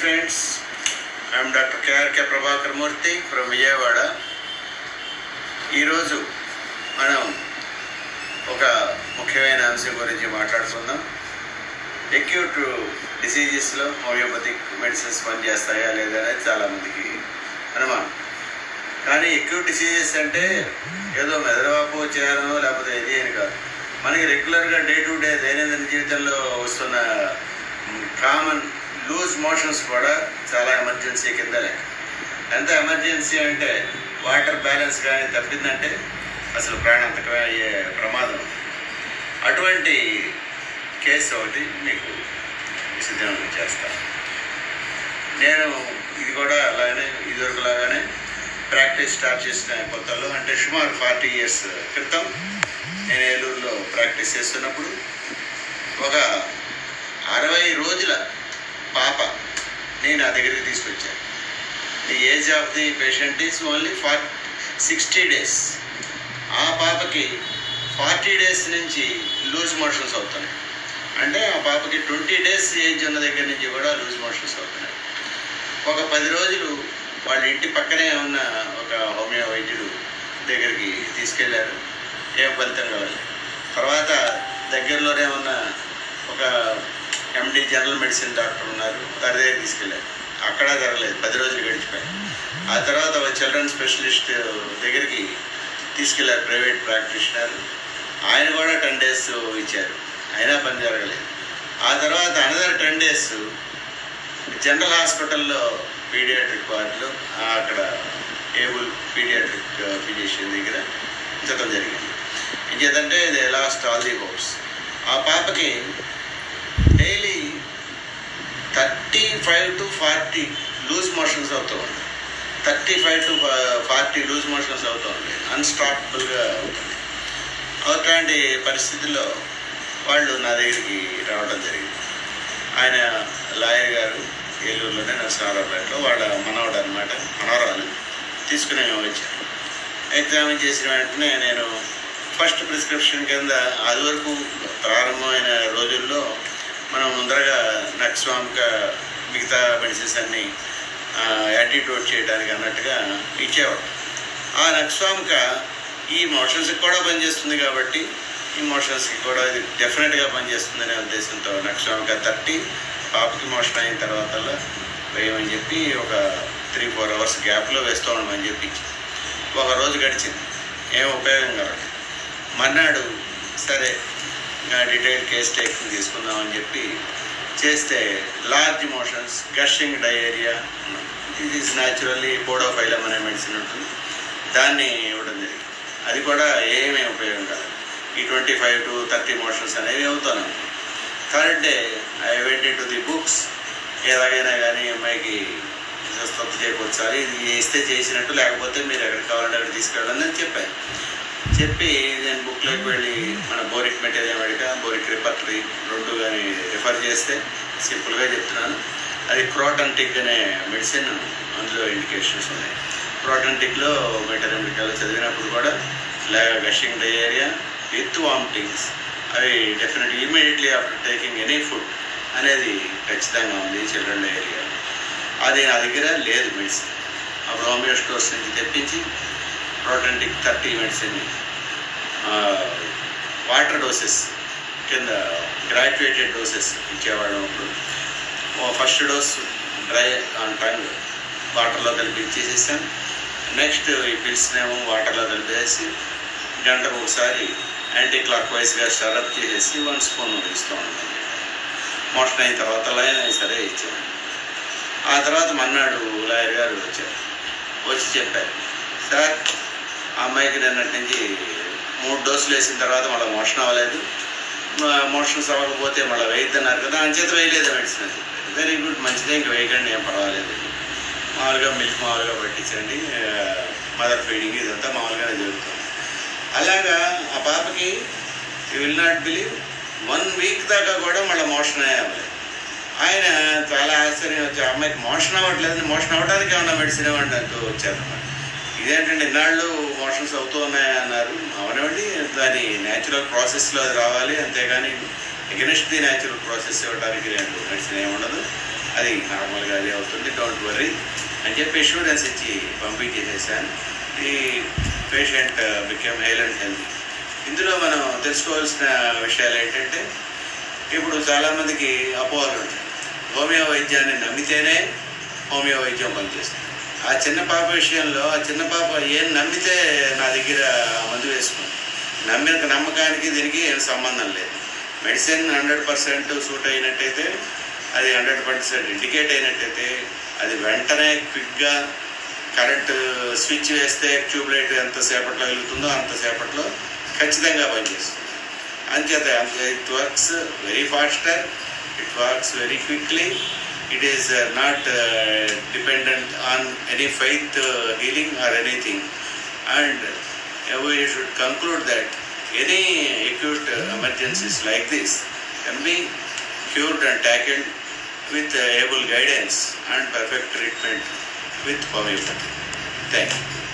Friends I'm doctor KRK Prabhakar Murthy from Vijayawada ఈరోజు మనం ఒక ముఖ్యమైన అంశం గురించి మాట్లాడుకుందాం. ఎక్యూట్ డిసీజెస్లో హోమియోపతిక్ మెడిసిన్స్ పనిచేస్తాయా లేదా అనేది చాలామందికి అనుమానం. కానీ ఎక్యూట్ డిసీజెస్ అంటే ఏదో మెదడువాపు చేయాలనో లేకపోతే ఇది అని కాదు. మనకి రెగ్యులర్గా డే టు డే దైనందిన జీవితంలో వస్తున్న కామన్ లూజ్ మోషన్స్ కూడా చాలా ఎమర్జెన్సీ కింద లెక్క. ఎంత ఎమర్జెన్సీ అంటే వాటర్ బ్యాలెన్స్ కానీ తప్పిందంటే అసలు ప్రాణాంతకమే అయ్యే ప్రమాదం. అటువంటి కేసు ఒకటి మీకు సిద్ధం చేస్తాను నేను ఇది కూడా అలాగనే ఇదివరకు లాగానే ప్రాక్టీస్ స్టార్ట్ చేసిన కొత్తలో అంటే సుమారు ఫార్టీ ఇయర్స్ క్రితం నేను ఏలూరులో ప్రాక్టీస్ చేస్తున్నప్పుడు ఒక అరవై రోజుల పాప నేను నా దగ్గరికి తీసుకొచ్చాను the age of the patient is only for sixty days ఆ పాపకి ఫార్టీ డేస్ నుంచి లూజ్ మోషన్స్ అవుతున్నాయి. అంటే ఆ పాపకి ట్వంటీ డేస్ ఏజ్ ఉన్న దగ్గర నుంచి కూడా లూజ్ మోషన్స్ అవుతున్నాయి. ఒక పది రోజులు వాళ్ళ ఇంటి పక్కనే ఉన్న ఒక హోమియో వైద్యుడు దగ్గరికి తీసుకెళ్ళారు. ఏం ఫలితం కావాలి. తర్వాత దగ్గరలోనే ఉన్న ఒక ఎండి జనరల్ మెడిసిన్ డాక్టర్ ఉన్నారు వారి దగ్గర తీసుకెళ్ళారు. అక్కడ జరగలేదు పది రోజులు గడిచిపోయాయి. ఆ తర్వాత చిల్డ్రన్ స్పెషలిస్ట్ దగ్గరికి తీసుకెళ్ళారు ప్రైవేట్ ప్రాక్టీషనర్. ఆయన కూడా టెన్ డేస్ ఇచ్చారు అయినా పని జరగలేదు. ఆ తర్వాత అనదర్ టెన్ డేస్ జనరల్ హాస్పిటల్లో పీడియాట్రిక్ వార్డులో అక్కడ ఏబుల్ పీడియాట్రిక్ ఫిజిషియన్ దగ్గర ఉంచడం జరిగింది. ఇంకేదంటే ఇది లాస్ట్ ఆల్ ది హోప్స్. ఆ పాపకి daily thirty five to forty loose motions అవుతూ ఉంది thirty five to forty loose motions అవుతూ ఉంది అన్స్టాపబుల్గా అవుతుంది. అట్లాంటి పరిస్థితుల్లో వాళ్ళు నా దగ్గరికి రావడం జరిగింది. ఆయన లాయర్ గారు ఏలూరులోనే నరసింహారావుపేటలో వాళ్ళ మనవడు అనమాట మనవరాలు తీసుకుని వచ్చారు ఎగ్జామిన్ చేసిన వెంటనే నేను ఫస్ట్ ప్రిస్క్రిప్షన్ కింద అది వరకు ప్రారంభమైన రోజుల్లో ముందరగా నక్స్వామిక మిగతా మెడిసిన్స్ అన్ని యాంటీడోట్ చేయడానికి అన్నట్టుగా ఇచ్చేవాడు ఆ నక్స్వామిక ఈ మోషన్స్కి కూడా పనిచేస్తుంది కాబట్టి ఈ మోషన్స్కి కూడా ఇది డెఫినెట్గా పనిచేస్తుందనే ఉద్దేశంతో నక్స్వామిక తట్టి పాపకి మోషన్ అయిన తర్వాత వేయమని చెప్పి ఒక త్రీ ఫోర్ అవర్స్ గ్యాప్లో వేస్తూ ఉండమని చెప్పి ఒక రోజు గడిచింది. ఏం ఉపయోగం కావాలి మర్నాడు సరే డీటెయిల్ కేస్ టేకింగ్ తీసుకుందామని చెప్పి చేస్తే లార్జ్ మోషన్స్ గషింగ్ డయేరియా ఇది ఈస్ న్యాచురల్లీ బోడోఫైలం అనే మెడిసిన్ ఉంటుంది. దాన్ని ఇవ్వడం జరిగింది. అది కూడా ఏమీ ఉపయోగం కాదు. ఈ twenty five to thirty motions అనేవి అవుతున్నాను third day I went to the books ఎలాగైనా కానీ అమ్మాయికి స్వస్థత చేకూర్చాలి ఇది ఇస్తే చేసినట్టు లేకపోతే మీరు ఎక్కడికి కావాలంటే అక్కడ తీసుకెళ్ళండి అని చెప్పాను. చెప్పి నేను బుక్లోకి వెళ్ళి మన బోరిక్ మెటీరియల్ అడిగా. బోరిక్ రిపర్టరీ రెండు కానీ రిఫర్ చేస్తే సింపుల్గా చెప్తున్నాను. అది క్రోటంటిక్ అనే మెడిసిన్ అందులో ఇండికేషన్స్ ఉన్నాయి. క్రోటంటిక్లో మెటీరియల్ చదివినప్పుడు కూడా లేక గషింగ్ డయేరియా విత్ వామిటింగ్స్ అవి definite immediately after taking any food అనేది ఖచ్చితంగా ఉంది చిల్డ్రన్ ఏరియా అది నా దగ్గర లేదు మెడిసిన్ అప్పుడు హోమియో స్టోర్స్ నుంచి తెప్పించి ప్రోటంటిక్ థర్టీ మెడిసిన్ వాటర్ డోసెస్ కింద గ్రాడ్యుయేటెడ్ డోసెస్ ఇచ్చేవాళ్ళం అప్పుడు. First dose dry on time వాటర్లో కలిపి ఇచ్చేసేసాను నెక్స్ట్ ఈ పిల్స్నేమో వాటర్లో కలిపేసి గంటకు ఒకసారి యాంటీ క్లాక్ వైజ్గా షరప్ చేసేసి వన్ స్పూన్ ఇస్తూ ఉన్నాను మోషన్ అయిన తర్వాత లైన్ అయిన సరే ఇచ్చాను ఆ తర్వాత మన్నాడు లాయర్ గారు వచ్చారు. వచ్చి చెప్పారు సార్ ఆ అమ్మాయికి నిన్నటి నుంచి మూడు డోసులు వేసిన తర్వాత మళ్ళీ మోషన్ అవ్వలేదు. మోషన్ అవ్వకపోతే మళ్ళీ వేయద్దన్నారు కదా అంచేత వేయలేదు మెడిసిన్. అది వెరీ గుడ్ మంచిదే ఇంకా వేయకండి ఏం పర్వాలేదు. మామూలుగా మిల్క్ మామూలుగా పట్టించండి మదర్ ఫీడింగ్ ఇదంతా మామూలుగానే జరుగుతుంది. అలాగా ఆ పాపకి you will not believe one week దాకా కూడా మళ్ళీ మోషన్ అయ్యాలి ఆయన చాలా ఆశ్చర్యం వచ్చి అమ్మాయికి మోషన్ అవ్వట్లేదు మోషన్ అవ్వడానికి ఏమన్నా మెడిసిన్ ఇవ్వండి అంటూ వచ్చారనమాట ఇదేంటంటే ఇన్నాళ్ళు మోషన్స్ అవుతూ ఉన్నాయి అన్నారు. అవునండి దాని న్యాచురల్ ప్రాసెస్లో అది రావాలి అంతేగాని ఎగనెస్ట్ ది న్యాచురల్ ప్రాసెస్ ఇవ్వడానికి నేను మెడిసిన్ ఏముండదు ఉండదు. అది నార్మల్గా అది అవుతుంది డోంట్ వరీ అని చెప్పి ఇన్సూరెన్స్ ఇచ్చి పంపించేసేసాను. ఈ patient became hale and healthy ఇందులో మనం తెలుసుకోవాల్సిన విషయాలు ఏంటంటే ఇప్పుడు చాలామందికి అపోహలు ఉంటాయి. హోమియో వైద్యాన్ని నమ్మితేనే హోమియో వైద్యం పనిచేస్తుంది. ఆ చిన్న పాప విషయంలో ఆ చిన్న పాప ఏం నమ్మితే నా దగ్గర మందు వేసుకుంది నమ్మిన నమ్మకానికి దీనికి ఏం సంబంధం లేదు. మెడిసిన్ హండ్రెడ్ పర్సెంట్ సూట్ అయినట్టయితే అది హండ్రెడ్ పర్సెంట్ ఇండికేట్ అయినట్టయితే అది వెంటనే క్విక్గా కరెంట్ స్విచ్ వేస్తే ట్యూబ్ లైట్ ఎంతసేపట్లో వెలుగుతుందో అంతసేపట్లో ఖచ్చితంగా పనిచేస్తుంది. అంచేత it works very faster it works very quickly It is uh, not uh, dependent on any faith uh, healing or anything. And we should conclude that any acute emergencies like this can be cured and tackled with able guidance and perfect treatment with homeopathy. Thank you.